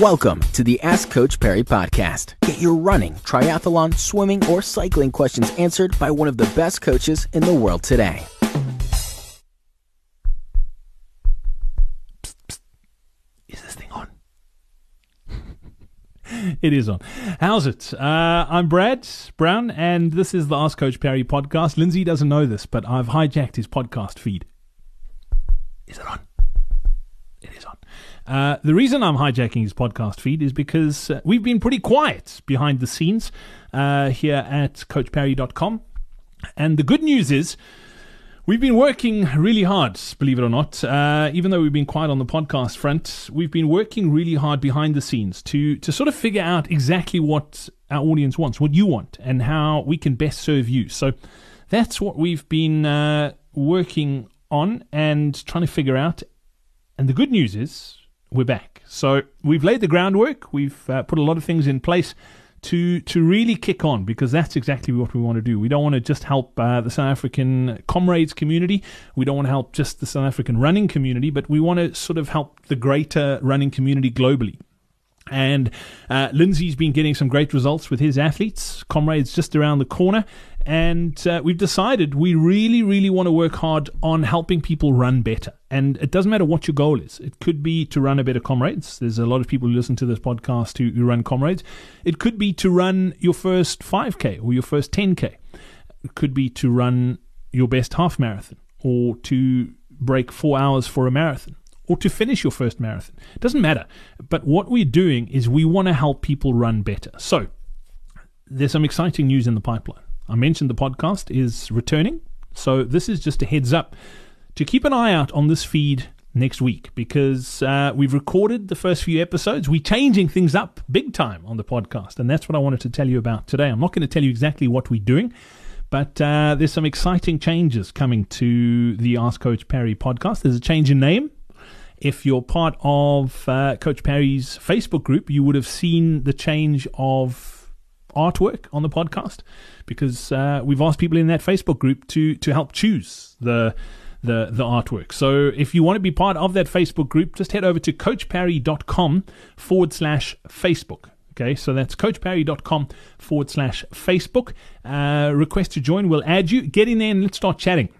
Welcome to the Ask Coach Parry podcast. Get your running, triathlon, swimming, or cycling questions answered by one of the best coaches in the world today. Is this thing on? it is on. How's it? Uh, I'm Brad Brown, and this is the Ask Coach Parry podcast. Lindsay doesn't know this, but I've hijacked his podcast feed. Is it on? Uh, the reason I'm hijacking his podcast feed is because uh, we've been pretty quiet behind the scenes uh, here at CoachParry.com. And the good news is we've been working really hard, believe it or not. Uh, even though we've been quiet on the podcast front, we've been working really hard behind the scenes to, to sort of figure out exactly what our audience wants, what you want, and how we can best serve you. So that's what we've been uh, working on and trying to figure out. And the good news is we're back. So we've laid the groundwork. We've uh, put a lot of things in place to to really kick on because that's exactly what we want to do. We don't want to just help uh, the South African comrades community. We don't want to help just the South African running community, but we want to sort of help the greater running community globally. And uh, Lindsay's been getting some great results with his athletes. Comrades just around the corner. And uh, we've decided we really, really want to work hard on helping people run better. And it doesn't matter what your goal is. It could be to run a better comrades. There's a lot of people who listen to this podcast who, who run comrades. It could be to run your first 5K or your first 10K. It could be to run your best half marathon or to break four hours for a marathon or to finish your first marathon. It doesn't matter. But what we're doing is we want to help people run better. So there's some exciting news in the pipeline. I mentioned the podcast is returning. So this is just a heads up to keep an eye out on this feed next week because uh, we've recorded the first few episodes. We're changing things up big time on the podcast, and that's what I wanted to tell you about today. I'm not going to tell you exactly what we're doing, but uh, there's some exciting changes coming to the Ask Coach Parry podcast. There's a change in name. If you're part of uh, Coach Parry's Facebook group, you would have seen the change of artwork on the podcast because uh, we've asked people in that Facebook group to to help choose the the the artwork. So if you want to be part of that Facebook group, just head over to coachparry.com forward slash Facebook. Okay, so that's coachparry.com forward slash Facebook. Uh, request to join, we'll add you. Get in there and let's start chatting.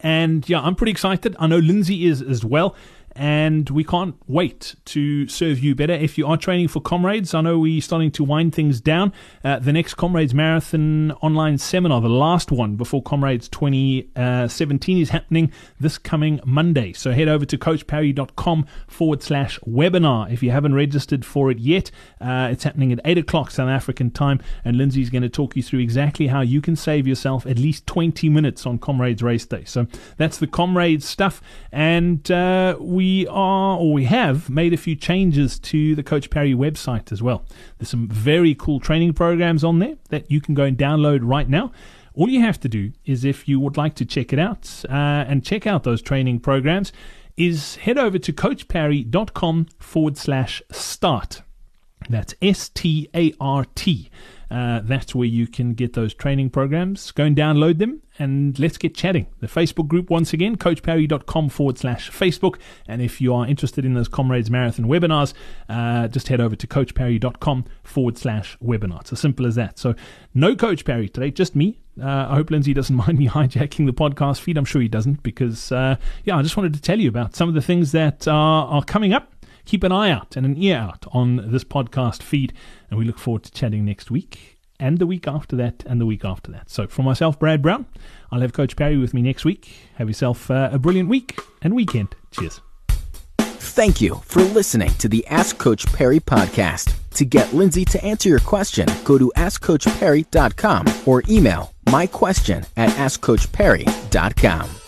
And yeah, I'm pretty excited. I know Lindsay is as well and we can't wait to serve you better. If you are training for Comrades, I know we're starting to wind things down. Uh, the next Comrades Marathon online seminar, the last one before Comrades 2017, is happening this coming Monday. So head over to coachparry.com forward slash webinar if you haven't registered for it yet. Uh, it's happening at 8 o'clock South African time, and Lindsay's going to talk you through exactly how you can save yourself at least 20 minutes on Comrades Race Day. So that's the Comrades stuff, and uh, we we are, or we have, made a few changes to the Coach Parry website as well. There's some very cool training programs on there that you can go and download right now. All you have to do is, if you would like to check it out uh, and check out those training programs, is head over to coachparry.com forward slash start. That's S T A R T. Uh, that's where you can get those training programs. Go and download them and let's get chatting. The Facebook group, once again, coachparry.com forward slash Facebook. And if you are interested in those Comrades Marathon webinars, uh, just head over to coachparry.com forward slash webinar. It's as simple as that. So, no Coach Parry today, just me. Uh, I hope Lindsay doesn't mind me hijacking the podcast feed. I'm sure he doesn't because, uh, yeah, I just wanted to tell you about some of the things that are, are coming up keep an eye out and an ear out on this podcast feed. And we look forward to chatting next week and the week after that and the week after that. So, for myself, Brad Brown, I'll have Coach Parry with me next week. Have yourself uh, a brilliant week and weekend. Cheers. Thank you for listening to the Ask Coach Parry podcast. To get Lindsay to answer your question, go to AskCoachParry.com or email my question at AskCoachParry.com.